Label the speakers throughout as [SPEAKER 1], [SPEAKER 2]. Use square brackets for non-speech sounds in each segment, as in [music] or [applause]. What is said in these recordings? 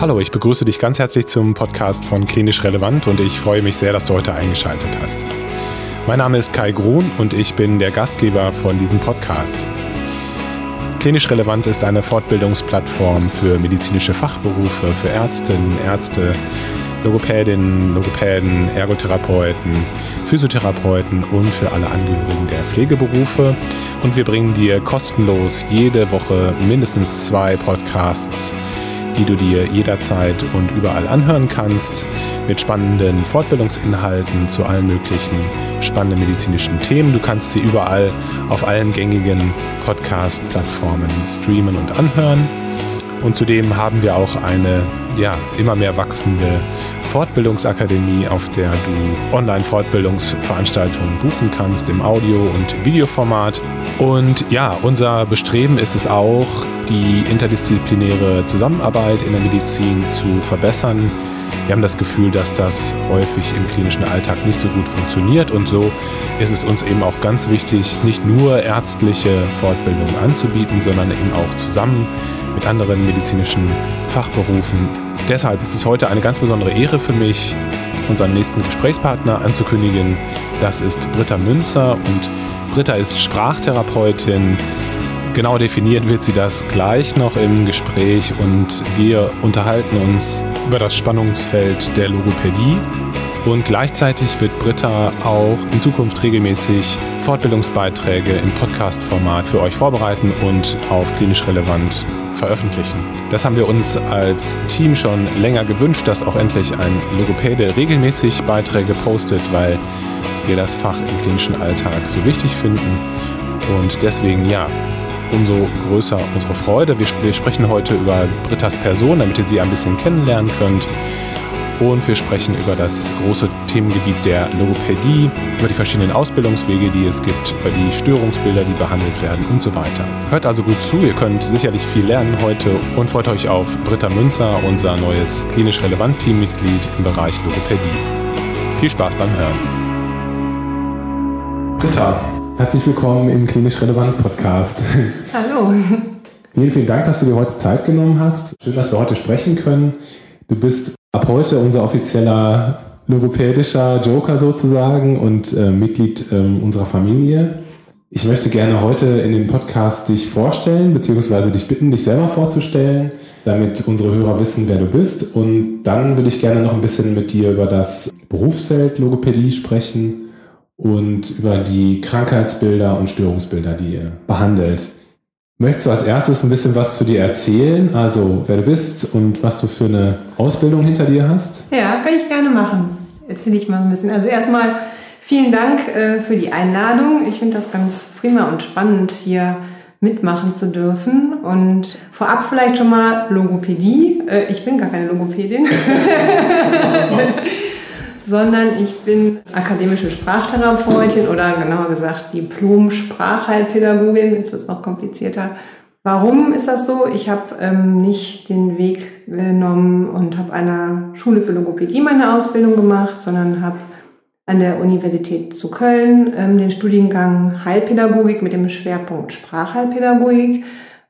[SPEAKER 1] Hallo, ich begrüße dich ganz herzlich zum Podcast von Klinisch Relevant und ich freue mich sehr, dass du heute eingeschaltet hast. Mein Name ist Kai Grun und ich bin der Gastgeber von diesem Podcast. Klinisch Relevant ist eine Fortbildungsplattform für medizinische Fachberufe, für Ärztinnen, Ärzte, Logopädinnen, Logopäden, Ergotherapeuten, Physiotherapeuten und für alle Angehörigen der Pflegeberufe. Und wir bringen dir kostenlos jede Woche mindestens zwei Podcasts die du dir jederzeit und überall anhören kannst, mit spannenden Fortbildungsinhalten zu allen möglichen spannenden medizinischen Themen. Du kannst sie überall auf allen gängigen Podcast-Plattformen streamen und anhören. Und zudem haben wir auch eine ja, immer mehr wachsende Fortbildungsakademie, auf der du Online-Fortbildungsveranstaltungen buchen kannst im Audio- und Videoformat. Und ja, unser Bestreben ist es auch, die interdisziplinäre Zusammenarbeit in der Medizin zu verbessern. Wir haben das Gefühl, dass das häufig im klinischen Alltag nicht so gut funktioniert und so ist es uns eben auch ganz wichtig, nicht nur ärztliche Fortbildung anzubieten, sondern eben auch zusammen mit anderen medizinischen Fachberufen. Deshalb ist es heute eine ganz besondere Ehre für mich, unseren nächsten Gesprächspartner anzukündigen. Das ist Britta Münzer und Britta ist Sprachtherapeutin. Genau definiert wird sie das gleich noch im Gespräch und wir unterhalten uns über das Spannungsfeld der Logopädie. Und gleichzeitig wird Britta auch in Zukunft regelmäßig Fortbildungsbeiträge im Podcast-Format für euch vorbereiten und auf klinisch relevant veröffentlichen. Das haben wir uns als Team schon länger gewünscht, dass auch endlich ein Logopäde regelmäßig Beiträge postet, weil wir das Fach im klinischen Alltag so wichtig finden. Und deswegen, ja, umso größer unsere Freude. Wir, wir sprechen heute über Britta's Person, damit ihr sie ein bisschen kennenlernen könnt. Und wir sprechen über das große Themengebiet der Logopädie, über die verschiedenen Ausbildungswege, die es gibt, über die Störungsbilder, die behandelt werden und so weiter. Hört also gut zu, ihr könnt sicherlich viel lernen heute und freut euch auf Britta Münzer, unser neues klinisch relevant Teammitglied im Bereich Logopädie. Viel Spaß beim Hören. Britta, herzlich willkommen im klinisch relevant Podcast. [laughs]
[SPEAKER 2] Hallo.
[SPEAKER 1] Vielen, vielen Dank, dass du dir heute Zeit genommen hast. Schön, dass wir heute sprechen können. Du bist ab heute unser offizieller logopädischer Joker sozusagen und äh, Mitglied äh, unserer Familie. Ich möchte gerne heute in dem Podcast dich vorstellen, beziehungsweise dich bitten, dich selber vorzustellen, damit unsere Hörer wissen, wer du bist. Und dann würde ich gerne noch ein bisschen mit dir über das Berufsfeld Logopädie sprechen und über die Krankheitsbilder und Störungsbilder, die ihr behandelt. Möchtest du als erstes ein bisschen was zu dir erzählen? Also, wer du bist und was du für eine Ausbildung hinter dir hast?
[SPEAKER 2] Ja, kann ich gerne machen. Erzähle ich mal ein bisschen. Also erstmal vielen Dank äh, für die Einladung. Ich finde das ganz prima und spannend, hier mitmachen zu dürfen. Und vorab vielleicht schon mal Logopädie. Äh, ich bin gar keine Logopädin. [laughs] sondern ich bin akademische Sprachtherapeutin oder genauer gesagt Diplom-Sprachheilpädagogin. Jetzt wird es noch komplizierter. Warum ist das so? Ich habe ähm, nicht den Weg genommen und habe an einer Schule für Logopädie meine Ausbildung gemacht, sondern habe an der Universität zu Köln ähm, den Studiengang Heilpädagogik mit dem Schwerpunkt Sprachheilpädagogik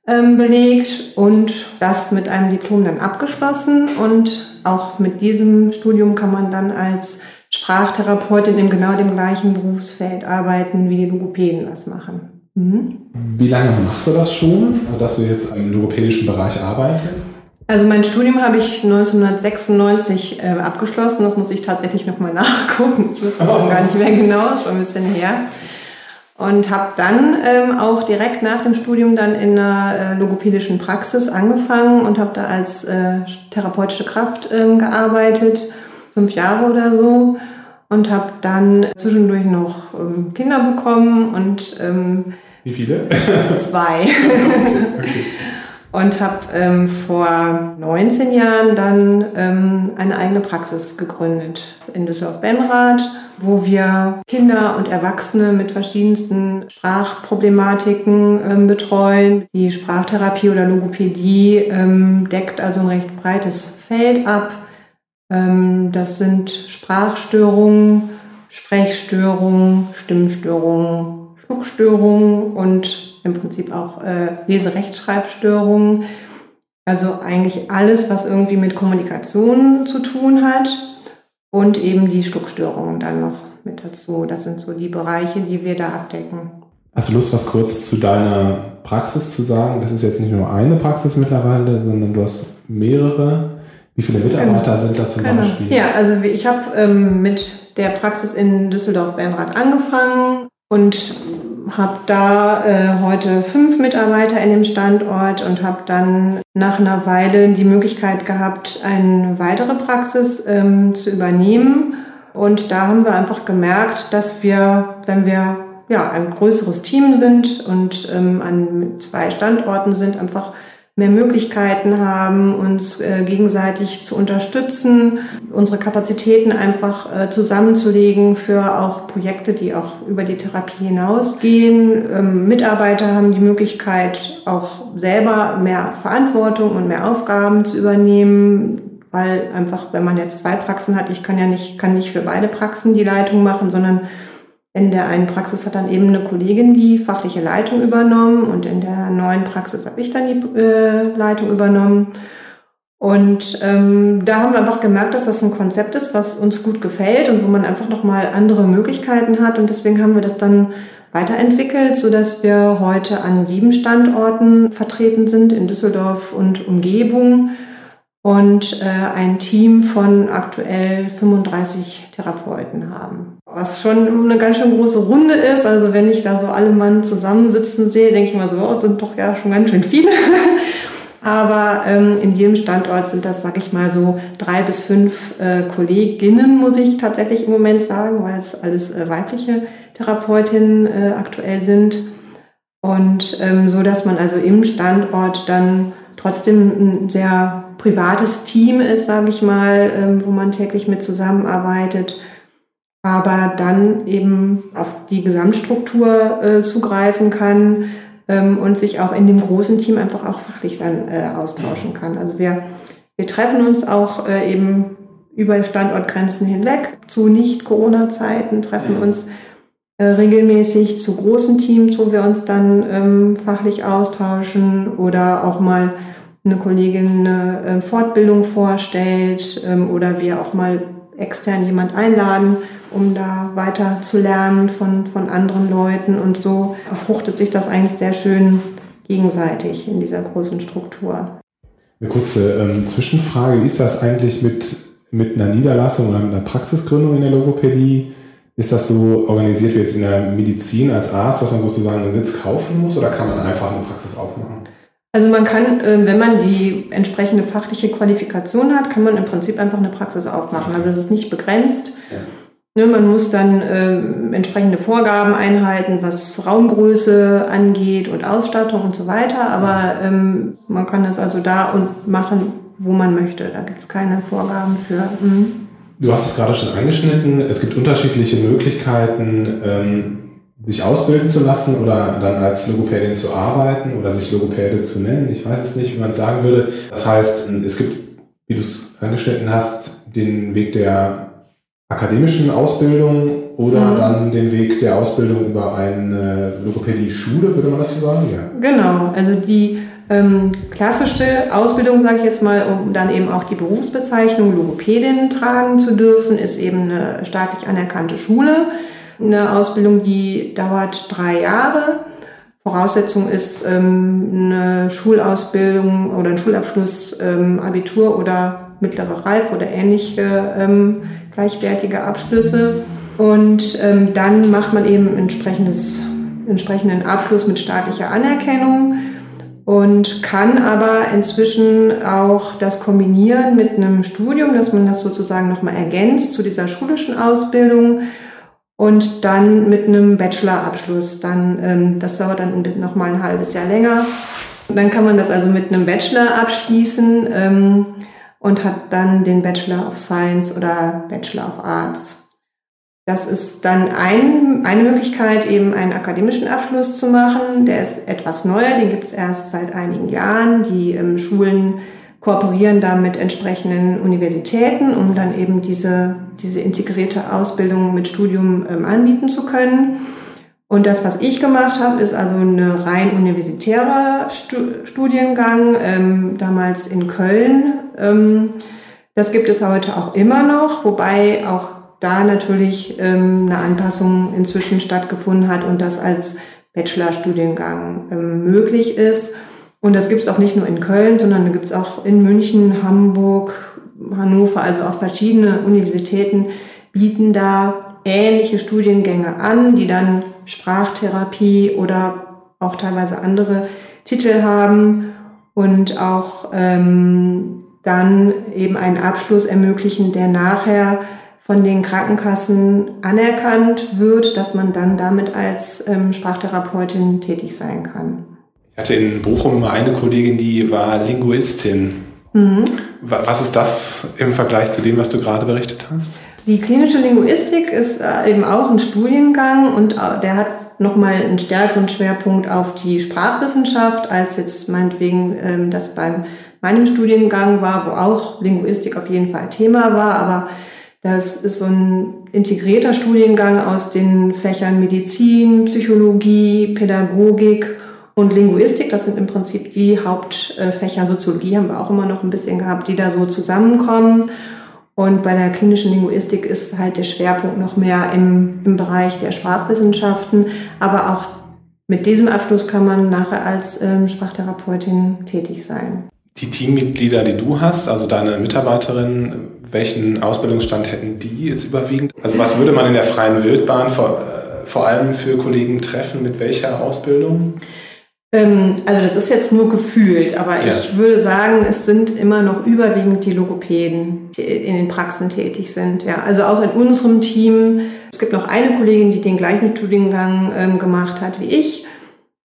[SPEAKER 2] ähm, belegt und das mit einem Diplom dann abgeschlossen und auch mit diesem Studium kann man dann als Sprachtherapeutin in genau dem gleichen Berufsfeld arbeiten, wie die Logopäden das machen.
[SPEAKER 1] Mhm. Wie lange machst du das schon, dass du jetzt im logopädischen Bereich arbeitest?
[SPEAKER 2] Also mein Studium habe ich 1996 äh, abgeschlossen. Das muss ich tatsächlich nochmal [laughs] nachgucken. Ich wusste es [laughs] schon gar nicht mehr genau, das schon ein bisschen her. Und habe dann ähm, auch direkt nach dem Studium dann in einer äh, logopädischen Praxis angefangen und habe da als äh, therapeutische Kraft ähm, gearbeitet, fünf Jahre oder so. Und habe dann zwischendurch noch ähm, Kinder bekommen und...
[SPEAKER 1] Ähm, Wie viele? [laughs]
[SPEAKER 2] Zwei. okay und habe ähm, vor 19 Jahren dann ähm, eine eigene Praxis gegründet in Düsseldorf-Benrath, wo wir Kinder und Erwachsene mit verschiedensten Sprachproblematiken ähm, betreuen. Die Sprachtherapie oder Logopädie ähm, deckt also ein recht breites Feld ab. Ähm, das sind Sprachstörungen, Sprechstörungen, Stimmstörungen, Schluckstörungen und im Prinzip auch äh, Leserechtschreibstörungen. Also eigentlich alles, was irgendwie mit Kommunikation zu tun hat und eben die Schluckstörungen dann noch mit dazu. Das sind so die Bereiche, die wir da abdecken.
[SPEAKER 1] Hast du Lust, was kurz zu deiner Praxis zu sagen? Das ist jetzt nicht nur eine Praxis mittlerweile, sondern du hast mehrere. Wie viele Mitarbeiter genau. sind da zum genau. Beispiel?
[SPEAKER 2] Ja, also ich habe ähm, mit der Praxis in Düsseldorf-Bernrad angefangen und habe da äh, heute fünf Mitarbeiter in dem Standort und habe dann nach einer Weile die Möglichkeit gehabt, eine weitere Praxis ähm, zu übernehmen. Und da haben wir einfach gemerkt, dass wir, wenn wir ja, ein größeres Team sind und ähm, an zwei Standorten sind, einfach mehr Möglichkeiten haben, uns äh, gegenseitig zu unterstützen, unsere Kapazitäten einfach äh, zusammenzulegen für auch Projekte, die auch über die Therapie hinausgehen. Ähm, Mitarbeiter haben die Möglichkeit, auch selber mehr Verantwortung und mehr Aufgaben zu übernehmen, weil einfach, wenn man jetzt zwei Praxen hat, ich kann ja nicht, kann nicht für beide Praxen die Leitung machen, sondern in der einen Praxis hat dann eben eine Kollegin die fachliche Leitung übernommen und in der neuen Praxis habe ich dann die äh, Leitung übernommen. Und ähm, da haben wir einfach gemerkt, dass das ein Konzept ist, was uns gut gefällt und wo man einfach nochmal andere Möglichkeiten hat. Und deswegen haben wir das dann weiterentwickelt, so dass wir heute an sieben Standorten vertreten sind in Düsseldorf und Umgebung und äh, ein Team von aktuell 35 Therapeuten haben. Was schon eine ganz schön große Runde ist. Also wenn ich da so alle Mann zusammensitzen sehe, denke ich mal so, oh, sind doch ja schon ganz schön viele. [laughs] Aber ähm, in jedem Standort sind das, sag ich mal, so drei bis fünf äh, Kolleginnen, muss ich tatsächlich im Moment sagen, weil es alles äh, weibliche Therapeutinnen äh, aktuell sind. Und ähm, so, dass man also im Standort dann trotzdem ein sehr privates Team ist, sage ich mal, ähm, wo man täglich mit zusammenarbeitet, aber dann eben auf die Gesamtstruktur äh, zugreifen kann ähm, und sich auch in dem großen Team einfach auch fachlich dann äh, austauschen kann. Also wir, wir treffen uns auch äh, eben über Standortgrenzen hinweg zu Nicht-Corona-Zeiten, treffen uns regelmäßig zu großen Teams, wo wir uns dann ähm, fachlich austauschen oder auch mal eine Kollegin eine äh, Fortbildung vorstellt ähm, oder wir auch mal extern jemand einladen, um da weiter zu lernen von, von anderen Leuten. Und so fruchtet sich das eigentlich sehr schön gegenseitig in dieser großen Struktur.
[SPEAKER 1] Eine kurze ähm, Zwischenfrage. Wie ist das eigentlich mit, mit einer Niederlassung oder mit einer Praxisgründung in der Logopädie? Ist das so organisiert wie jetzt in der Medizin als Arzt, dass man sozusagen einen Sitz kaufen muss oder kann man einfach eine Praxis aufmachen?
[SPEAKER 2] Also man kann, äh, wenn man die entsprechende fachliche Qualifikation hat, kann man im Prinzip einfach eine Praxis aufmachen. Also es ist nicht begrenzt. Ja. Ne, man muss dann äh, entsprechende Vorgaben einhalten, was Raumgröße angeht und Ausstattung und so weiter. Aber ähm, man kann das also da und machen, wo man möchte. Da gibt es keine Vorgaben für. Mhm.
[SPEAKER 1] Du hast es gerade schon angeschnitten. Es gibt unterschiedliche Möglichkeiten, ähm, sich ausbilden zu lassen oder dann als Logopädin zu arbeiten oder sich Logopäde zu nennen. Ich weiß es nicht, wie man es sagen würde. Das heißt, es gibt, wie du es angeschnitten hast, den Weg der akademischen Ausbildung oder mhm. dann den Weg der Ausbildung über eine Logopädie-Schule, würde man das so sagen?
[SPEAKER 2] Ja. Genau, also die ähm, klassische Ausbildung, sage ich jetzt mal, um dann eben auch die Berufsbezeichnung Logopädin tragen zu dürfen, ist eben eine staatlich anerkannte Schule eine Ausbildung, die dauert drei Jahre. Voraussetzung ist ähm, eine Schulausbildung oder ein Schulabschluss, ähm, Abitur oder mittlere Reife oder ähnliche ähm, gleichwertige Abschlüsse. Und ähm, dann macht man eben entsprechendes, entsprechenden Abschluss mit staatlicher Anerkennung und kann aber inzwischen auch das kombinieren mit einem Studium, dass man das sozusagen nochmal ergänzt zu dieser schulischen Ausbildung und dann mit einem Bachelorabschluss. Dann, ähm, das dauert dann noch mal ein halbes Jahr länger. Und dann kann man das also mit einem Bachelor abschließen ähm, und hat dann den Bachelor of Science oder Bachelor of Arts. Das ist dann ein, eine Möglichkeit, eben einen akademischen Abschluss zu machen. Der ist etwas neuer, den gibt es erst seit einigen Jahren. Die ähm, Schulen kooperieren da mit entsprechenden Universitäten, um dann eben diese, diese integrierte Ausbildung mit Studium ähm, anbieten zu können. Und das, was ich gemacht habe, ist also eine rein universitärer Studiengang, ähm, damals in Köln. Ähm, das gibt es heute auch immer noch, wobei auch da natürlich ähm, eine Anpassung inzwischen stattgefunden hat und das als Bachelorstudiengang ähm, möglich ist. Und das gibt es auch nicht nur in Köln, sondern da gibt es auch in München, Hamburg, Hannover, also auch verschiedene Universitäten bieten da ähnliche Studiengänge an, die dann Sprachtherapie oder auch teilweise andere Titel haben und auch ähm, dann eben einen Abschluss ermöglichen, der nachher von den Krankenkassen anerkannt wird, dass man dann damit als ähm, Sprachtherapeutin tätig sein kann.
[SPEAKER 1] Ich hatte in Bochum immer eine Kollegin, die war Linguistin. Mhm. Was ist das im Vergleich zu dem, was du gerade berichtet hast?
[SPEAKER 2] Die klinische Linguistik ist äh, eben auch ein Studiengang und äh, der hat nochmal einen stärkeren Schwerpunkt auf die Sprachwissenschaft, als jetzt meinetwegen ähm, das beim meinem Studiengang war, wo auch Linguistik auf jeden Fall Thema war, aber das ist so ein integrierter Studiengang aus den Fächern Medizin, Psychologie, Pädagogik und Linguistik. Das sind im Prinzip die Hauptfächer. Soziologie haben wir auch immer noch ein bisschen gehabt, die da so zusammenkommen. Und bei der klinischen Linguistik ist halt der Schwerpunkt noch mehr im, im Bereich der Sprachwissenschaften. Aber auch mit diesem Abschluss kann man nachher als ähm, Sprachtherapeutin tätig sein.
[SPEAKER 1] Die Teammitglieder, die du hast, also deine Mitarbeiterinnen, welchen Ausbildungsstand hätten die jetzt überwiegend? Also was würde man in der freien Wildbahn vor, äh, vor allem für Kollegen treffen? Mit welcher Ausbildung?
[SPEAKER 2] Ähm, also das ist jetzt nur gefühlt, aber ja. ich würde sagen, es sind immer noch überwiegend die Logopäden, die in den Praxen tätig sind. Ja, also auch in unserem Team. Es gibt noch eine Kollegin, die den gleichen Studiengang ähm, gemacht hat wie ich.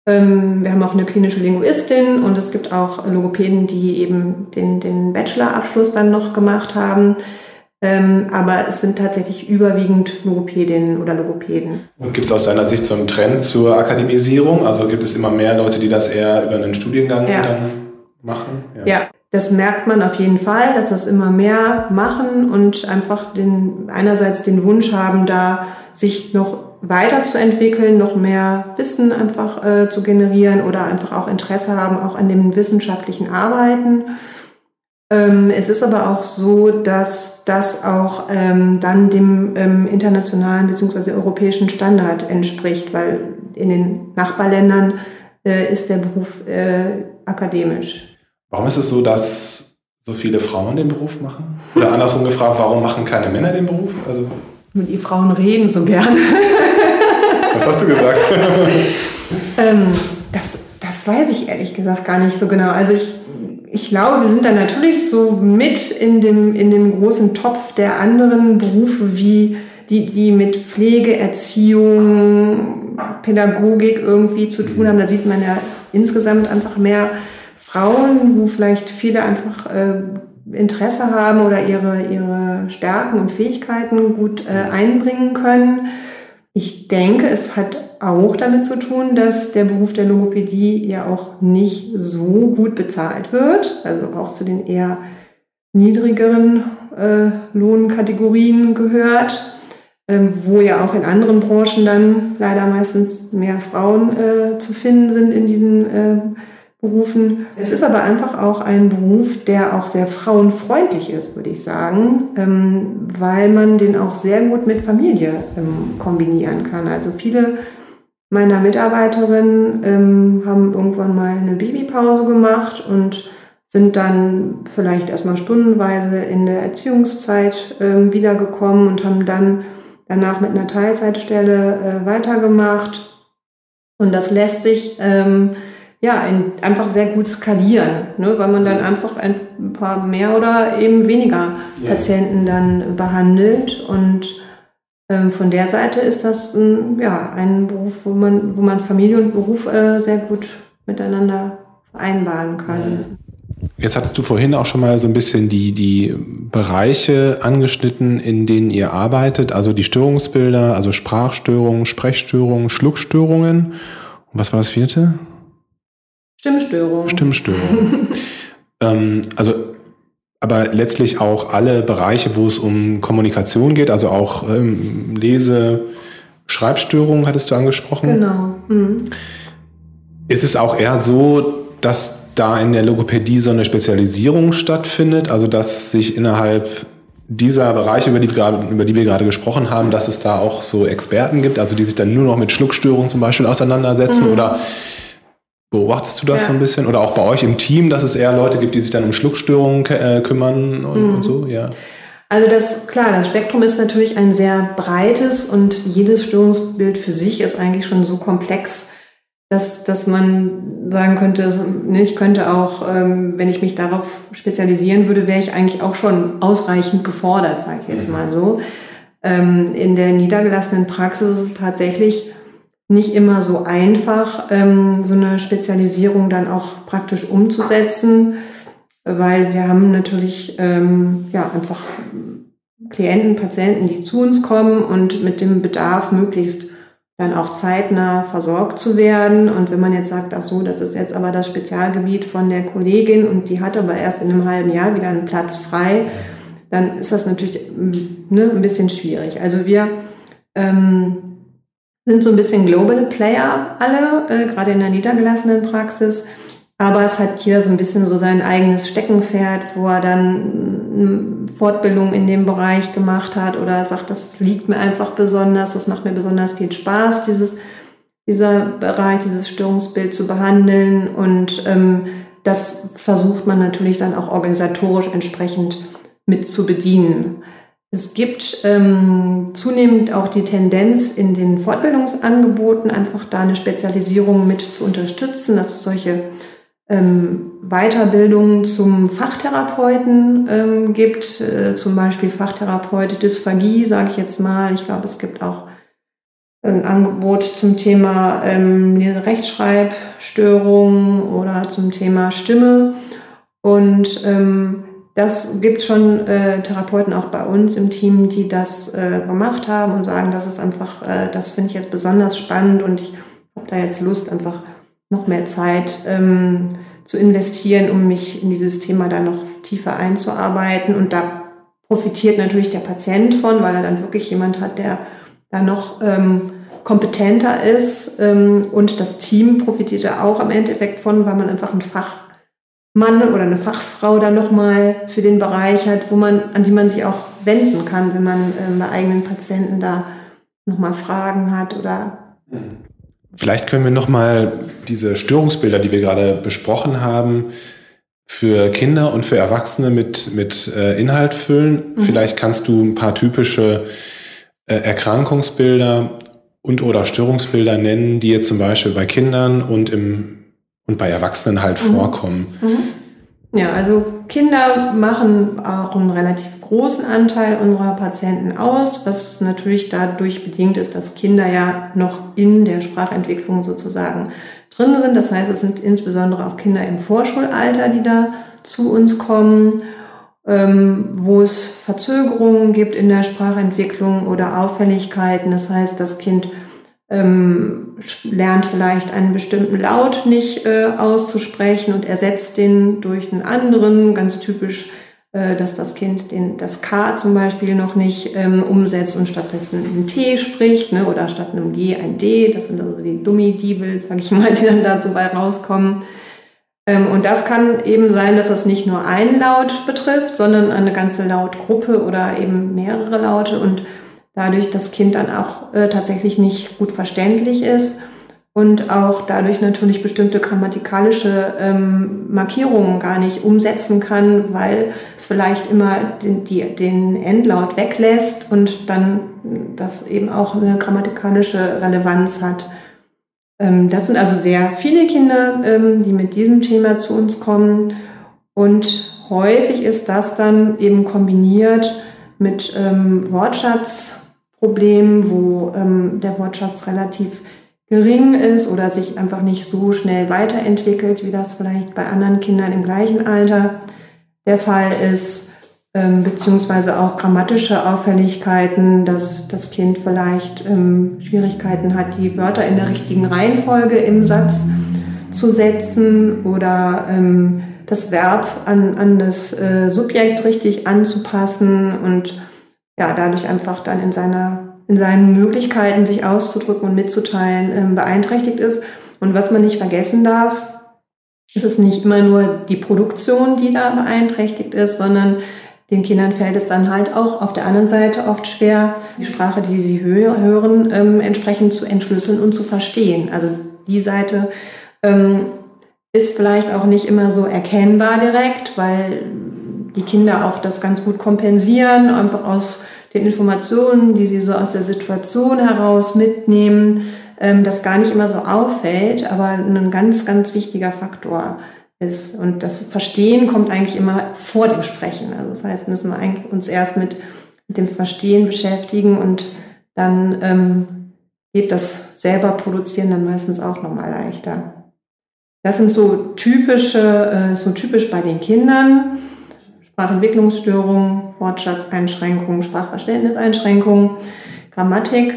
[SPEAKER 2] Ähm, wir haben auch eine klinische Linguistin und es gibt auch Logopäden, die eben den, den Bachelorabschluss dann noch gemacht haben. Ähm, aber es sind tatsächlich überwiegend Logopädinnen oder Logopäden.
[SPEAKER 1] Und gibt es aus deiner Sicht so einen Trend zur Akademisierung? Also gibt es immer mehr Leute, die das eher über einen Studiengang ja. dann machen?
[SPEAKER 2] Ja. ja. das merkt man auf jeden Fall, dass das immer mehr machen und einfach den, einerseits den Wunsch haben, da sich noch weiterzuentwickeln, noch mehr Wissen einfach äh, zu generieren oder einfach auch Interesse haben, auch an dem wissenschaftlichen Arbeiten. Ähm, es ist aber auch so, dass das auch ähm, dann dem ähm, internationalen bzw. europäischen Standard entspricht, weil in den Nachbarländern äh, ist der Beruf äh, akademisch.
[SPEAKER 1] Warum ist es so, dass so viele Frauen den Beruf machen? Oder andersrum gefragt, warum machen keine Männer den Beruf?
[SPEAKER 2] Also die Frauen reden so gern. [laughs]
[SPEAKER 1] Was hast du gesagt? [laughs]
[SPEAKER 2] ähm, das, das weiß ich ehrlich gesagt gar nicht so genau. Also ich, ich glaube, wir sind da natürlich so mit in dem, in dem großen Topf der anderen Berufe, wie die, die mit Pflege, Erziehung, Pädagogik irgendwie zu tun haben. Da sieht man ja insgesamt einfach mehr Frauen, wo vielleicht viele einfach äh, Interesse haben oder ihre, ihre Stärken und Fähigkeiten gut äh, einbringen können. Ich denke, es hat auch damit zu tun, dass der Beruf der Logopädie ja auch nicht so gut bezahlt wird, also auch zu den eher niedrigeren äh, Lohnkategorien gehört, ähm, wo ja auch in anderen Branchen dann leider meistens mehr Frauen äh, zu finden sind in diesen äh, Berufen. Es ist aber einfach auch ein Beruf, der auch sehr frauenfreundlich ist, würde ich sagen, ähm, weil man den auch sehr gut mit Familie ähm, kombinieren kann. Also viele meiner Mitarbeiterinnen ähm, haben irgendwann mal eine Babypause gemacht und sind dann vielleicht erstmal stundenweise in der Erziehungszeit wiedergekommen und haben dann danach mit einer Teilzeitstelle äh, weitergemacht. Und das lässt sich ja, ein, einfach sehr gut skalieren, ne, weil man dann einfach ein paar mehr oder eben weniger. Patienten dann behandelt. Und ähm, von der Seite ist das ein, ja, ein Beruf, wo man, wo man Familie und Beruf äh, sehr gut miteinander vereinbaren kann.
[SPEAKER 1] Jetzt hattest du vorhin auch schon mal so ein bisschen die, die Bereiche angeschnitten, in denen ihr arbeitet, also die Störungsbilder, also Sprachstörungen, Sprechstörungen, Schluckstörungen. Und was war das vierte?
[SPEAKER 2] Stimmstörung.
[SPEAKER 1] Stimmstörung. [laughs] ähm, also, aber letztlich auch alle Bereiche, wo es um Kommunikation geht, also auch ähm, Lese, Schreibstörungen hattest du angesprochen.
[SPEAKER 2] Genau. Mhm.
[SPEAKER 1] Ist es auch eher so, dass da in der Logopädie so eine Spezialisierung stattfindet, also dass sich innerhalb dieser Bereiche, über die, wir gerade, über die wir gerade gesprochen haben, dass es da auch so Experten gibt, also die sich dann nur noch mit Schluckstörungen zum Beispiel auseinandersetzen mhm. oder beobachtest du das ja. so ein bisschen? Oder auch bei euch im Team, dass es eher Leute gibt, die sich dann um Schluckstörungen äh, kümmern und, mhm. und so, ja?
[SPEAKER 2] Also das, klar, das Spektrum ist natürlich ein sehr breites und jedes Störungsbild für sich ist eigentlich schon so komplex, dass, dass man sagen könnte, ne, ich könnte auch, ähm, wenn ich mich darauf spezialisieren würde, wäre ich eigentlich auch schon ausreichend gefordert, sage ich jetzt mal so. Ähm, in der niedergelassenen Praxis ist es tatsächlich nicht immer so einfach, ähm, so eine Spezialisierung dann auch praktisch umzusetzen, weil wir haben natürlich ähm, ja einfach Klienten, Patienten, die zu uns kommen und mit dem Bedarf möglichst dann auch zeitnah versorgt zu werden. Und wenn man jetzt sagt, ach so, das ist jetzt aber das Spezialgebiet von der Kollegin und die hat aber erst in einem halben Jahr wieder einen Platz frei, dann ist das natürlich ne, ein bisschen schwierig. Also wir ähm, sind so ein bisschen Global Player alle, äh, gerade in der niedergelassenen Praxis. Aber es hat jeder so ein bisschen so sein eigenes Steckenpferd, wo er dann Fortbildung in dem Bereich gemacht hat oder sagt, das liegt mir einfach besonders, das macht mir besonders viel Spaß, dieses, dieser Bereich, dieses Störungsbild zu behandeln. Und ähm, das versucht man natürlich dann auch organisatorisch entsprechend mit zu bedienen. Es gibt ähm, zunehmend auch die Tendenz in den Fortbildungsangeboten einfach da eine Spezialisierung mit zu unterstützen, dass es solche ähm, Weiterbildungen zum Fachtherapeuten ähm, gibt, äh, zum Beispiel Fachtherapeut Dysphagie, sage ich jetzt mal. Ich glaube, es gibt auch ein Angebot zum Thema ähm, Rechtschreibstörungen oder zum Thema Stimme. Und ähm, das gibt schon äh, Therapeuten auch bei uns im Team, die das äh, gemacht haben und sagen, das ist einfach, äh, das finde ich jetzt besonders spannend und ich habe da jetzt Lust, einfach noch mehr Zeit ähm, zu investieren, um mich in dieses Thema dann noch tiefer einzuarbeiten. Und da profitiert natürlich der Patient von, weil er dann wirklich jemand hat, der da noch ähm, kompetenter ist. Ähm, und das Team profitiert da auch am Endeffekt von, weil man einfach einen Fachmann oder eine Fachfrau dann nochmal für den Bereich hat, wo man, an die man sich auch wenden kann, wenn man ähm, bei eigenen Patienten da nochmal Fragen hat oder.
[SPEAKER 1] Vielleicht können wir nochmal diese Störungsbilder, die wir gerade besprochen haben, für Kinder und für Erwachsene mit, mit äh, Inhalt füllen. Mhm. Vielleicht kannst du ein paar typische äh, Erkrankungsbilder und oder Störungsbilder nennen, die jetzt zum Beispiel bei Kindern und, im, und bei Erwachsenen halt mhm. vorkommen.
[SPEAKER 2] Mhm. Ja, also Kinder machen auch einen relativ großen Anteil unserer Patienten aus, was natürlich dadurch bedingt ist, dass Kinder ja noch in der Sprachentwicklung sozusagen drin sind. Das heißt, es sind insbesondere auch Kinder im Vorschulalter, die da zu uns kommen, ähm, wo es Verzögerungen gibt in der Sprachentwicklung oder Auffälligkeiten. Das heißt, das Kind ähm, lernt vielleicht einen bestimmten Laut nicht äh, auszusprechen und ersetzt den durch einen anderen, ganz typisch äh, dass das Kind den, das K zum Beispiel noch nicht ähm, umsetzt und stattdessen ein T spricht ne, oder statt einem G ein D. Das sind also die Dummi-Diebel, sage ich mal, [laughs] die dann dabei rauskommen. Ähm, und das kann eben sein, dass das nicht nur einen Laut betrifft, sondern eine ganze Lautgruppe oder eben mehrere Laute und dadurch das Kind dann auch äh, tatsächlich nicht gut verständlich ist und auch dadurch natürlich bestimmte grammatikalische ähm, Markierungen gar nicht umsetzen kann, weil es vielleicht immer den, die, den Endlaut weglässt und dann das eben auch eine grammatikalische Relevanz hat. Ähm, das sind also sehr viele Kinder, ähm, die mit diesem Thema zu uns kommen und häufig ist das dann eben kombiniert mit ähm, Wortschatzproblemen, wo ähm, der Wortschatz relativ gering ist oder sich einfach nicht so schnell weiterentwickelt, wie das vielleicht bei anderen Kindern im gleichen Alter der Fall ist, ähm, beziehungsweise auch grammatische Auffälligkeiten, dass das Kind vielleicht ähm, Schwierigkeiten hat, die Wörter in der richtigen Reihenfolge im Satz zu setzen oder ähm, das Verb an, an das äh, Subjekt richtig anzupassen und ja, dadurch einfach dann in seiner in seinen Möglichkeiten, sich auszudrücken und mitzuteilen, ähm, beeinträchtigt ist. Und was man nicht vergessen darf, es ist nicht immer nur die Produktion, die da beeinträchtigt ist, sondern den Kindern fällt es dann halt auch auf der anderen Seite oft schwer, die Sprache, die sie hören, ähm, entsprechend zu entschlüsseln und zu verstehen. Also die Seite ähm, ist vielleicht auch nicht immer so erkennbar direkt, weil die Kinder auch das ganz gut kompensieren, einfach aus den Informationen, die sie so aus der Situation heraus mitnehmen, ähm, das gar nicht immer so auffällt, aber ein ganz, ganz wichtiger Faktor ist. Und das Verstehen kommt eigentlich immer vor dem Sprechen. Also das heißt, müssen wir eigentlich uns erst mit, mit dem Verstehen beschäftigen und dann ähm, geht das selber produzieren dann meistens auch nochmal leichter. Das sind so typische, äh, so typisch bei den Kindern. Sprachentwicklungsstörungen, Wortschatzeinschränkungen, Sprachverständniseinschränkungen, Grammatik.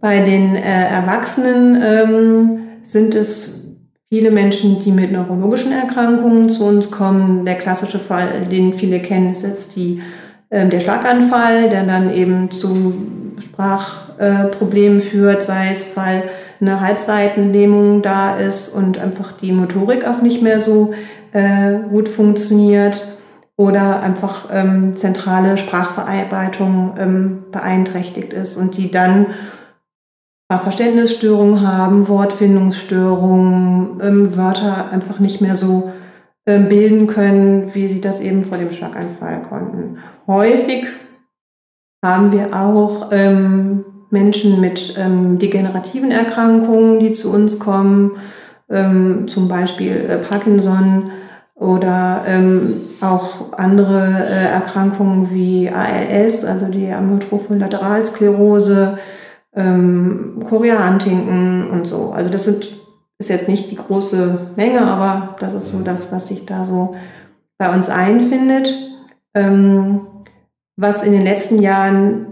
[SPEAKER 2] Bei den äh, Erwachsenen ähm, sind es viele Menschen, die mit neurologischen Erkrankungen zu uns kommen. Der klassische Fall, den viele kennen, ist jetzt die, äh, der Schlaganfall, der dann eben zu Sprachproblemen äh, führt, sei es weil eine Halbseitenlähmung da ist und einfach die Motorik auch nicht mehr so äh, gut funktioniert oder einfach ähm, zentrale Sprachverarbeitung ähm, beeinträchtigt ist und die dann Sprachverständnisstörungen haben, Wortfindungsstörungen, ähm, Wörter einfach nicht mehr so ähm, bilden können, wie sie das eben vor dem Schlaganfall konnten. Häufig haben wir auch ähm, Menschen mit ähm, degenerativen Erkrankungen, die zu uns kommen, ähm, zum Beispiel äh, Parkinson oder ähm, auch andere äh, Erkrankungen wie ALS, also die Amyotrophe Lateralsklerose, ähm, Chorea Huntington und so. Also das sind, ist jetzt nicht die große Menge, aber das ist so das, was sich da so bei uns einfindet. Ähm, was in den letzten Jahren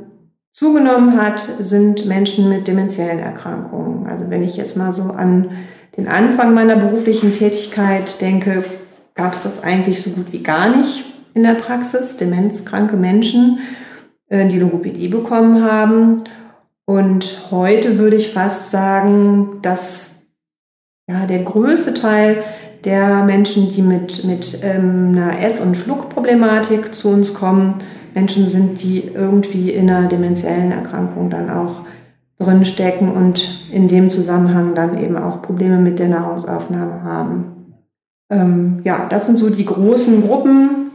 [SPEAKER 2] zugenommen hat, sind Menschen mit demenziellen Erkrankungen. Also wenn ich jetzt mal so an den Anfang meiner beruflichen Tätigkeit denke, gab es das eigentlich so gut wie gar nicht in der Praxis, demenzkranke Menschen, äh, die Logopädie bekommen haben. Und heute würde ich fast sagen, dass ja, der größte Teil der Menschen, die mit, mit ähm, einer Ess- und Schluckproblematik zu uns kommen, Menschen sind, die irgendwie in einer demenziellen Erkrankung dann auch drinstecken und in dem Zusammenhang dann eben auch Probleme mit der Nahrungsaufnahme haben. Ähm, ja, das sind so die großen Gruppen.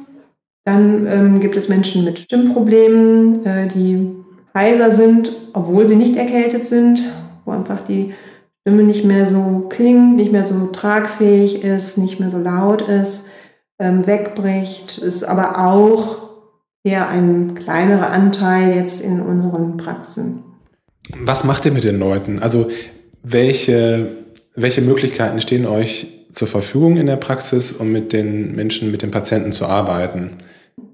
[SPEAKER 2] Dann ähm, gibt es Menschen mit Stimmproblemen, äh, die heiser sind, obwohl sie nicht erkältet sind, wo einfach die Stimme nicht mehr so klingt, nicht mehr so tragfähig ist, nicht mehr so laut ist, ähm, wegbricht, ist aber auch eher ein kleinerer Anteil jetzt in unseren Praxen.
[SPEAKER 1] Was macht ihr mit den Leuten? Also welche, welche Möglichkeiten stehen euch zur Verfügung in der Praxis, um mit den Menschen, mit den Patienten zu arbeiten?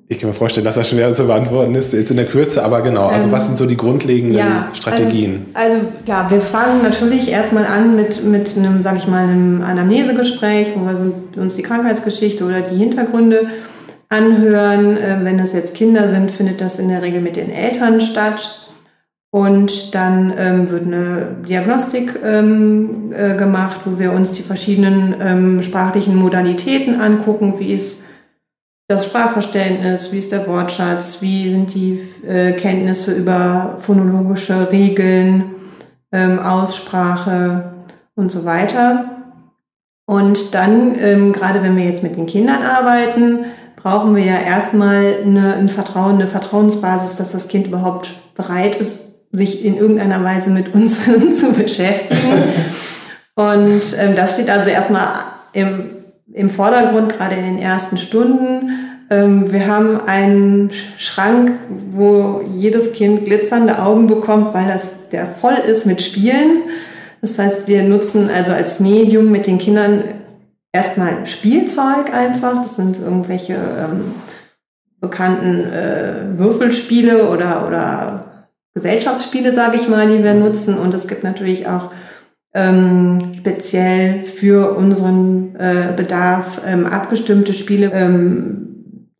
[SPEAKER 1] Ich kann mir vorstellen, dass das schwer zu beantworten ist, jetzt in der Kürze, aber genau. Also, was sind so die grundlegenden ja, Strategien?
[SPEAKER 2] Also, also, ja, wir fangen natürlich erstmal an mit, mit einem, sag ich mal, einem Anamnesegespräch, wo wir so uns die Krankheitsgeschichte oder die Hintergründe anhören. Äh, wenn es jetzt Kinder sind, findet das in der Regel mit den Eltern statt. Und dann ähm, wird eine Diagnostik ähm, äh, gemacht, wo wir uns die verschiedenen ähm, sprachlichen Modalitäten angucken. Wie ist das Sprachverständnis, wie ist der Wortschatz, wie sind die äh, Kenntnisse über phonologische Regeln, ähm, Aussprache und so weiter. Und dann, ähm, gerade wenn wir jetzt mit den Kindern arbeiten, brauchen wir ja erstmal eine, ein Vertrauen, eine Vertrauensbasis, dass das Kind überhaupt bereit ist, sich in irgendeiner Weise mit uns [laughs] zu beschäftigen. Und ähm, das steht also erstmal im, im Vordergrund, gerade in den ersten Stunden. Ähm, wir haben einen Schrank, wo jedes Kind glitzernde Augen bekommt, weil das der voll ist mit Spielen. Das heißt, wir nutzen also als Medium mit den Kindern erstmal Spielzeug einfach. Das sind irgendwelche ähm, bekannten äh, Würfelspiele oder, oder Gesellschaftsspiele, sage ich mal, die wir nutzen. Und es gibt natürlich auch ähm, speziell für unseren äh, Bedarf ähm, abgestimmte Spiele. Ähm,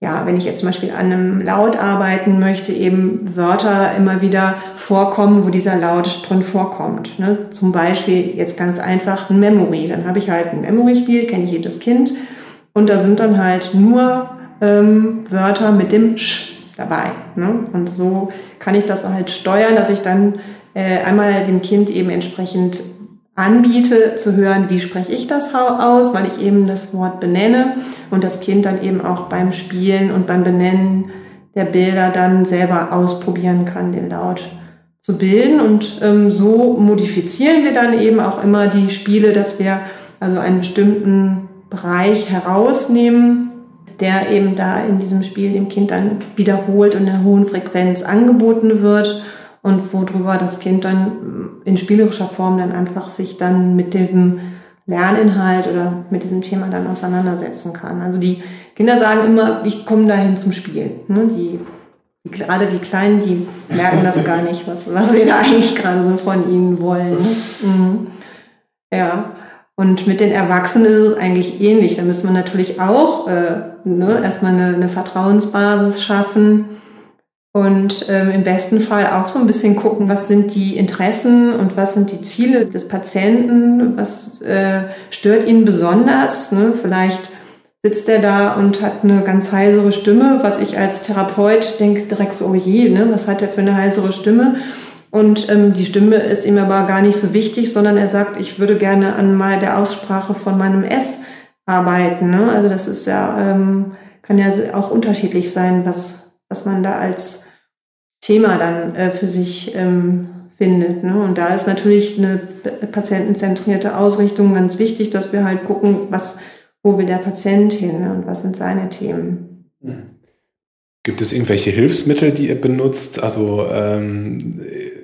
[SPEAKER 2] ja, wenn ich jetzt zum Beispiel an einem Laut arbeiten möchte, eben Wörter immer wieder vorkommen, wo dieser Laut drin vorkommt. Ne? Zum Beispiel jetzt ganz einfach ein Memory. Dann habe ich halt ein Memory-Spiel, kenne ich jedes Kind. Und da sind dann halt nur ähm, Wörter mit dem Sch dabei. Ne? Und so kann ich das halt steuern, dass ich dann äh, einmal dem Kind eben entsprechend anbiete, zu hören, wie spreche ich das aus, weil ich eben das Wort benenne und das Kind dann eben auch beim Spielen und beim Benennen der Bilder dann selber ausprobieren kann, den Laut zu bilden. Und ähm, so modifizieren wir dann eben auch immer die Spiele, dass wir also einen bestimmten Bereich herausnehmen, der eben da in diesem Spiel dem Kind dann wiederholt und in einer hohen Frequenz angeboten wird und worüber das Kind dann in spielerischer Form dann einfach sich dann mit dem Lerninhalt oder mit diesem Thema dann auseinandersetzen kann. Also die Kinder sagen immer, ich komme dahin zum Spielen. Ne? Die, gerade die Kleinen, die merken das gar nicht, was, was wir da eigentlich gerade so von ihnen wollen. Mhm. Ja. Und mit den Erwachsenen ist es eigentlich ähnlich. Da müssen wir natürlich auch äh, ne, erstmal eine, eine Vertrauensbasis schaffen und ähm, im besten Fall auch so ein bisschen gucken, was sind die Interessen und was sind die Ziele des Patienten, was äh, stört ihn besonders. Ne? Vielleicht sitzt er da und hat eine ganz heisere Stimme, was ich als Therapeut denke direkt so, oh je, ne? was hat er für eine heisere Stimme? Und ähm, die Stimme ist ihm aber gar nicht so wichtig, sondern er sagt, ich würde gerne an mal der Aussprache von meinem S arbeiten. Ne? Also das ist ja, ähm, kann ja auch unterschiedlich sein, was was man da als Thema dann äh, für sich ähm, findet. Ne? Und da ist natürlich eine patientenzentrierte Ausrichtung ganz wichtig, dass wir halt gucken, was, wo will der Patient hin ne? und was sind seine Themen.
[SPEAKER 1] Gibt es irgendwelche Hilfsmittel, die ihr benutzt? Also ähm,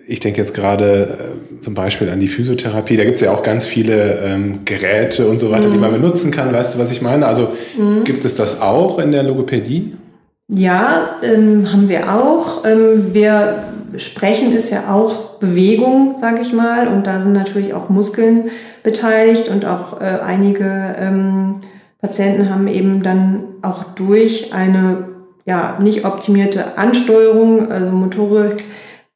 [SPEAKER 1] ich denke jetzt gerade äh, zum Beispiel an die Physiotherapie. Da gibt es ja auch ganz viele ähm, Geräte und so weiter, mhm. die man benutzen kann. Weißt du, was ich meine? Also mhm. gibt es das auch in der Logopädie?
[SPEAKER 2] Ja, ähm, haben wir auch. Ähm, wir sprechen ist ja auch Bewegung, sage ich mal, und da sind natürlich auch Muskeln beteiligt und auch äh, einige ähm, Patienten haben eben dann auch durch eine ja nicht optimierte Ansteuerung, also Motorik,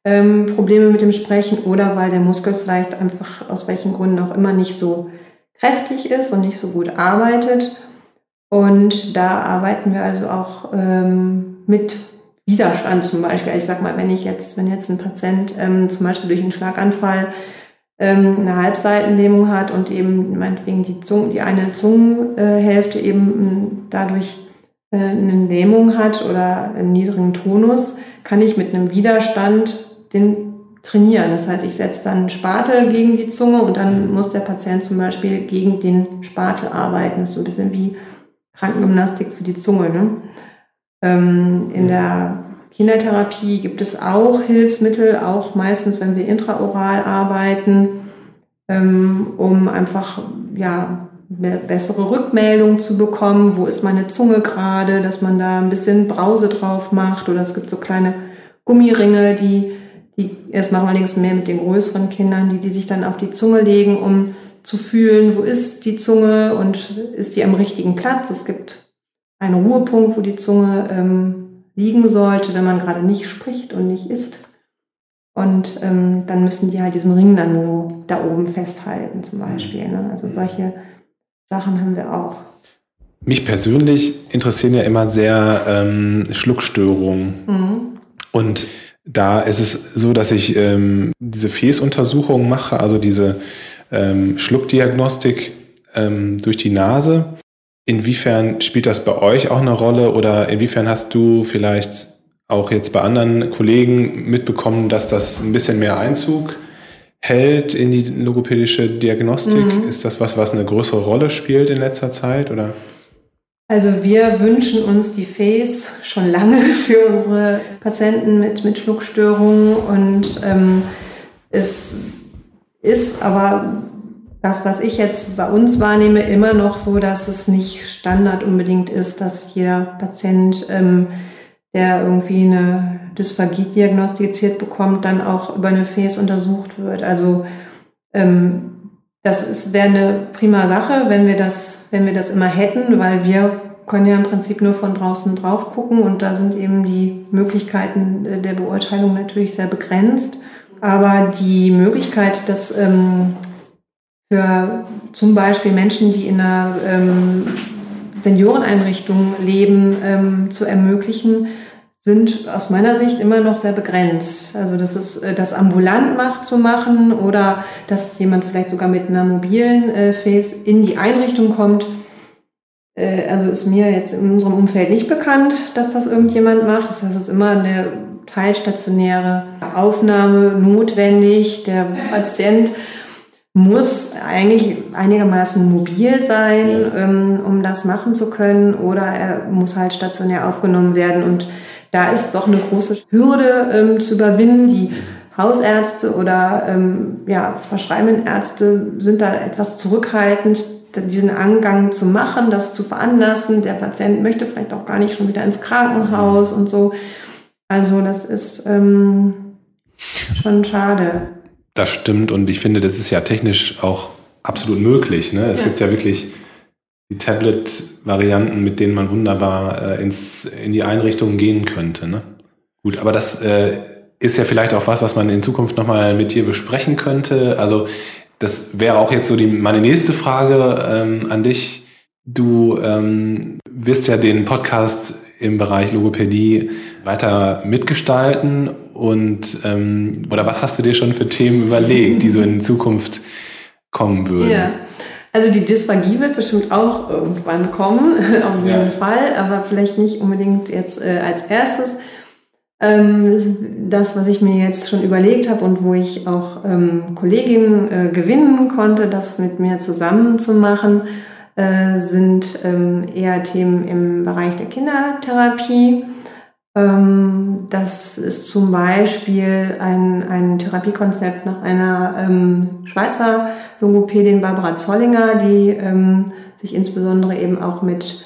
[SPEAKER 2] ähm, Probleme mit dem Sprechen oder weil der Muskel vielleicht einfach aus welchen Gründen auch immer nicht so kräftig ist und nicht so gut arbeitet. Und da arbeiten wir also auch ähm, mit Widerstand zum Beispiel. Ich sag mal, wenn ich jetzt, wenn jetzt ein Patient ähm, zum Beispiel durch einen Schlaganfall ähm, eine Halbseitenlähmung hat und eben meinetwegen die, Zunge, die eine Zungenhälfte eben ähm, dadurch äh, eine Lähmung hat oder einen niedrigen Tonus, kann ich mit einem Widerstand den trainieren. Das heißt, ich setze dann einen Spatel gegen die Zunge und dann muss der Patient zum Beispiel gegen den Spatel arbeiten. Das ist so ein bisschen wie Krankengymnastik für die Zunge. Ne? Ähm, in der Kindertherapie gibt es auch Hilfsmittel, auch meistens, wenn wir intraoral arbeiten, ähm, um einfach ja, bessere Rückmeldung zu bekommen. Wo ist meine Zunge gerade, dass man da ein bisschen Brause drauf macht oder es gibt so kleine Gummiringe, die, die erst machen wir allerdings mehr mit den größeren Kindern, die, die sich dann auf die Zunge legen, um zu fühlen, wo ist die Zunge und ist die am richtigen Platz. Es gibt einen Ruhepunkt, wo die Zunge ähm, liegen sollte, wenn man gerade nicht spricht und nicht isst. Und ähm, dann müssen die halt diesen Ring dann so da oben festhalten, zum Beispiel. Ne? Also solche Sachen haben wir auch.
[SPEAKER 1] Mich persönlich interessieren ja immer sehr ähm, Schluckstörungen. Mhm. Und da ist es so, dass ich ähm, diese Fäßuntersuchungen mache, also diese ähm, Schluckdiagnostik ähm, durch die Nase. Inwiefern spielt das bei euch auch eine Rolle oder inwiefern hast du vielleicht auch jetzt bei anderen Kollegen mitbekommen, dass das ein bisschen mehr Einzug hält in die logopädische Diagnostik? Mhm. Ist das was, was eine größere Rolle spielt in letzter Zeit oder?
[SPEAKER 2] Also wir wünschen uns die FACE schon lange [laughs] für unsere Patienten mit, mit Schluckstörungen und ähm, es ist aber das, was ich jetzt bei uns wahrnehme, immer noch so, dass es nicht Standard unbedingt ist, dass jeder Patient, ähm, der irgendwie eine Dysphagie diagnostiziert bekommt, dann auch über eine Face untersucht wird. Also ähm, das wäre eine prima Sache, wenn wir das, wenn wir das immer hätten, weil wir können ja im Prinzip nur von draußen drauf gucken und da sind eben die Möglichkeiten äh, der Beurteilung natürlich sehr begrenzt. Aber die Möglichkeit, dass ähm, für zum Beispiel Menschen, die in einer ähm, Senioreneinrichtung leben, ähm, zu ermöglichen, sind aus meiner Sicht immer noch sehr begrenzt. Also das ist äh, das ambulant macht zu machen oder dass jemand vielleicht sogar mit einer mobilen äh, Face in die Einrichtung kommt. Äh, also ist mir jetzt in unserem Umfeld nicht bekannt, dass das irgendjemand macht. Das heißt, es ist immer eine teilstationäre Aufnahme notwendig. Der Patient muss eigentlich einigermaßen mobil sein, ähm, um das machen zu können, oder er muss halt stationär aufgenommen werden und da ist doch eine große Hürde ähm, zu überwinden. Die Hausärzte oder ähm, ja, verschreibenden Ärzte sind da etwas zurückhaltend, diesen Angang zu machen, das zu veranlassen. Der Patient möchte vielleicht auch gar nicht schon wieder ins Krankenhaus und so. Also das ist ähm, schon schade.
[SPEAKER 1] Das stimmt und ich finde, das ist ja technisch auch absolut möglich. Ne? Es ja. gibt ja wirklich die Tablet-Varianten, mit denen man wunderbar äh, ins, in die Einrichtungen gehen könnte. Ne? Gut, aber das äh, ist ja vielleicht auch was, was man in Zukunft nochmal mit dir besprechen könnte. Also das wäre auch jetzt so die, meine nächste Frage ähm, an dich. Du ähm, wirst ja den Podcast im Bereich Logopädie weiter mitgestalten und ähm, oder was hast du dir schon für Themen überlegt, die so in Zukunft kommen würden? Ja.
[SPEAKER 2] Also die Dysphagie wird bestimmt auch irgendwann kommen, [laughs] auf jeden ja. Fall, aber vielleicht nicht unbedingt jetzt äh, als erstes. Ähm, das, was ich mir jetzt schon überlegt habe und wo ich auch ähm, Kolleginnen äh, gewinnen konnte, das mit mir zusammen zu machen, äh, sind ähm, eher Themen im Bereich der Kindertherapie. Ähm, das ist zum Beispiel ein, ein Therapiekonzept nach einer ähm, Schweizer Logopädin Barbara Zollinger, die ähm, sich insbesondere eben auch mit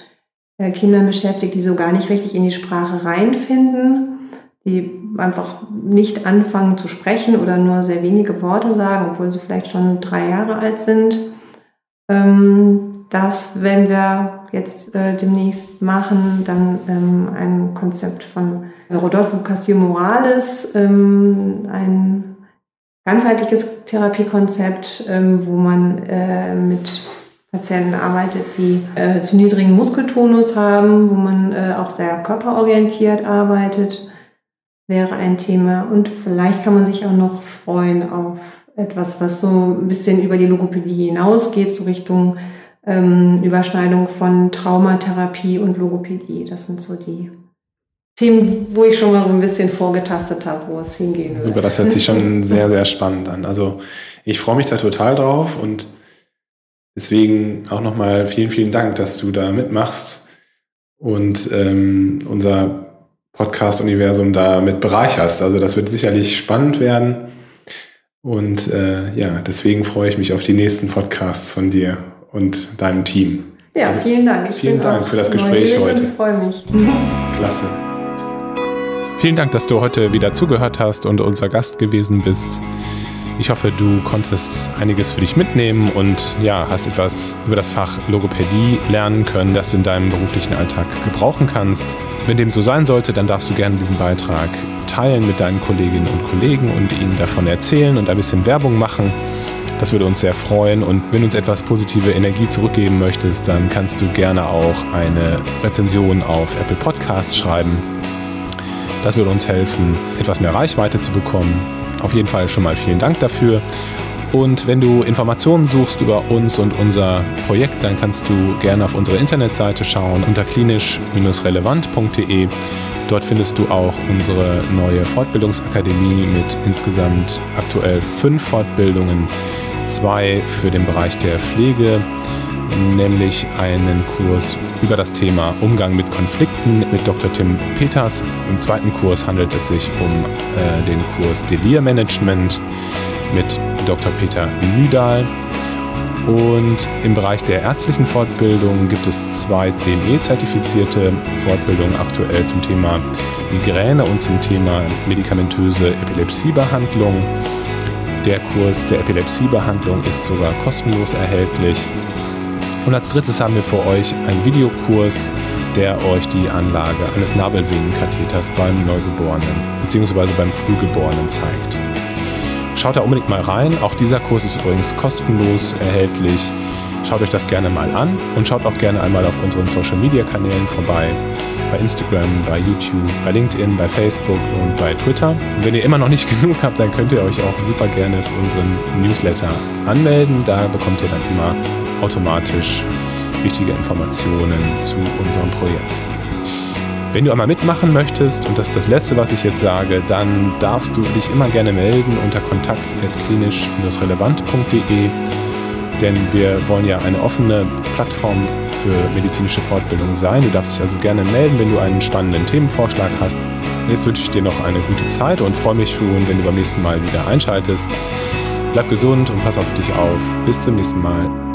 [SPEAKER 2] äh, Kindern beschäftigt, die so gar nicht richtig in die Sprache reinfinden, die einfach nicht anfangen zu sprechen oder nur sehr wenige Worte sagen, obwohl sie vielleicht schon drei Jahre alt sind. Ähm, das werden wir jetzt äh, demnächst machen, dann ähm, ein Konzept von Rodolfo Castillo Morales, ähm, ein ganzheitliches Therapiekonzept, ähm, wo man äh, mit Patienten arbeitet, die äh, zu niedrigen Muskeltonus haben, wo man äh, auch sehr körperorientiert arbeitet, wäre ein Thema. Und vielleicht kann man sich auch noch freuen auf etwas, was so ein bisschen über die Logopädie hinausgeht, so Richtung ähm, Überschneidung von Traumatherapie und Logopädie. Das sind so die Themen, wo ich schon mal so ein bisschen vorgetastet habe, wo es hingehen wird.
[SPEAKER 1] Super, das hört sich schon sehr, sehr spannend an. Also ich freue mich da total drauf und deswegen auch nochmal vielen, vielen Dank, dass du da mitmachst und ähm, unser Podcast-Universum da mit bereicherst. Also das wird sicherlich spannend werden. Und äh, ja, deswegen freue ich mich auf die nächsten Podcasts von dir und deinem Team.
[SPEAKER 2] Ja, also, vielen Dank.
[SPEAKER 1] Ich vielen Dank für das Gespräch heute. Ich
[SPEAKER 2] freue mich. [laughs]
[SPEAKER 1] Klasse. Vielen Dank, dass du heute wieder zugehört hast und unser Gast gewesen bist. Ich hoffe, du konntest einiges für dich mitnehmen und ja, hast etwas über das Fach Logopädie lernen können, das du in deinem beruflichen Alltag gebrauchen kannst. Wenn dem so sein sollte, dann darfst du gerne diesen Beitrag teilen mit deinen Kolleginnen und Kollegen und ihnen davon erzählen und ein bisschen Werbung machen. Das würde uns sehr freuen. Und wenn du uns etwas positive Energie zurückgeben möchtest, dann kannst du gerne auch eine Rezension auf Apple Podcasts schreiben. Das würde uns helfen, etwas mehr Reichweite zu bekommen. Auf jeden Fall schon mal vielen Dank dafür. Und wenn du Informationen suchst über uns und unser Projekt, dann kannst du gerne auf unsere Internetseite schauen unter klinisch-relevant.de. Dort findest du auch unsere neue Fortbildungsakademie mit insgesamt aktuell fünf Fortbildungen zwei für den Bereich der Pflege, nämlich einen Kurs über das Thema Umgang mit Konflikten mit Dr. Tim Peters. Im zweiten Kurs handelt es sich um äh, den Kurs Delirmanagement mit Dr. Peter Nüdahl. Und im Bereich der ärztlichen Fortbildung gibt es zwei CME-zertifizierte Fortbildungen aktuell zum Thema Migräne und zum Thema medikamentöse Epilepsiebehandlung. Der Kurs der Epilepsiebehandlung ist sogar kostenlos erhältlich. Und als drittes haben wir für euch einen Videokurs der euch die Anlage eines Nabelvenenkatheters beim Neugeborenen bzw. beim Frühgeborenen zeigt. Schaut da unbedingt mal rein. Auch dieser Kurs ist übrigens kostenlos erhältlich. Schaut euch das gerne mal an und schaut auch gerne einmal auf unseren Social Media Kanälen vorbei. Bei Instagram, bei YouTube, bei LinkedIn, bei Facebook und bei Twitter. Und wenn ihr immer noch nicht [laughs] genug habt, dann könnt ihr euch auch super gerne für unseren Newsletter anmelden. Da bekommt ihr dann immer automatisch wichtige Informationen zu unserem Projekt. Wenn du einmal mitmachen möchtest, und das ist das Letzte, was ich jetzt sage, dann darfst du dich immer gerne melden unter kontakt.klinisch-relevant.de, denn wir wollen ja eine offene Plattform für medizinische Fortbildung sein. Du darfst dich also gerne melden, wenn du einen spannenden Themenvorschlag hast. Jetzt wünsche ich dir noch eine gute Zeit und freue mich schon, wenn du beim nächsten Mal wieder einschaltest. Bleib gesund und pass auf dich auf. Bis zum nächsten Mal.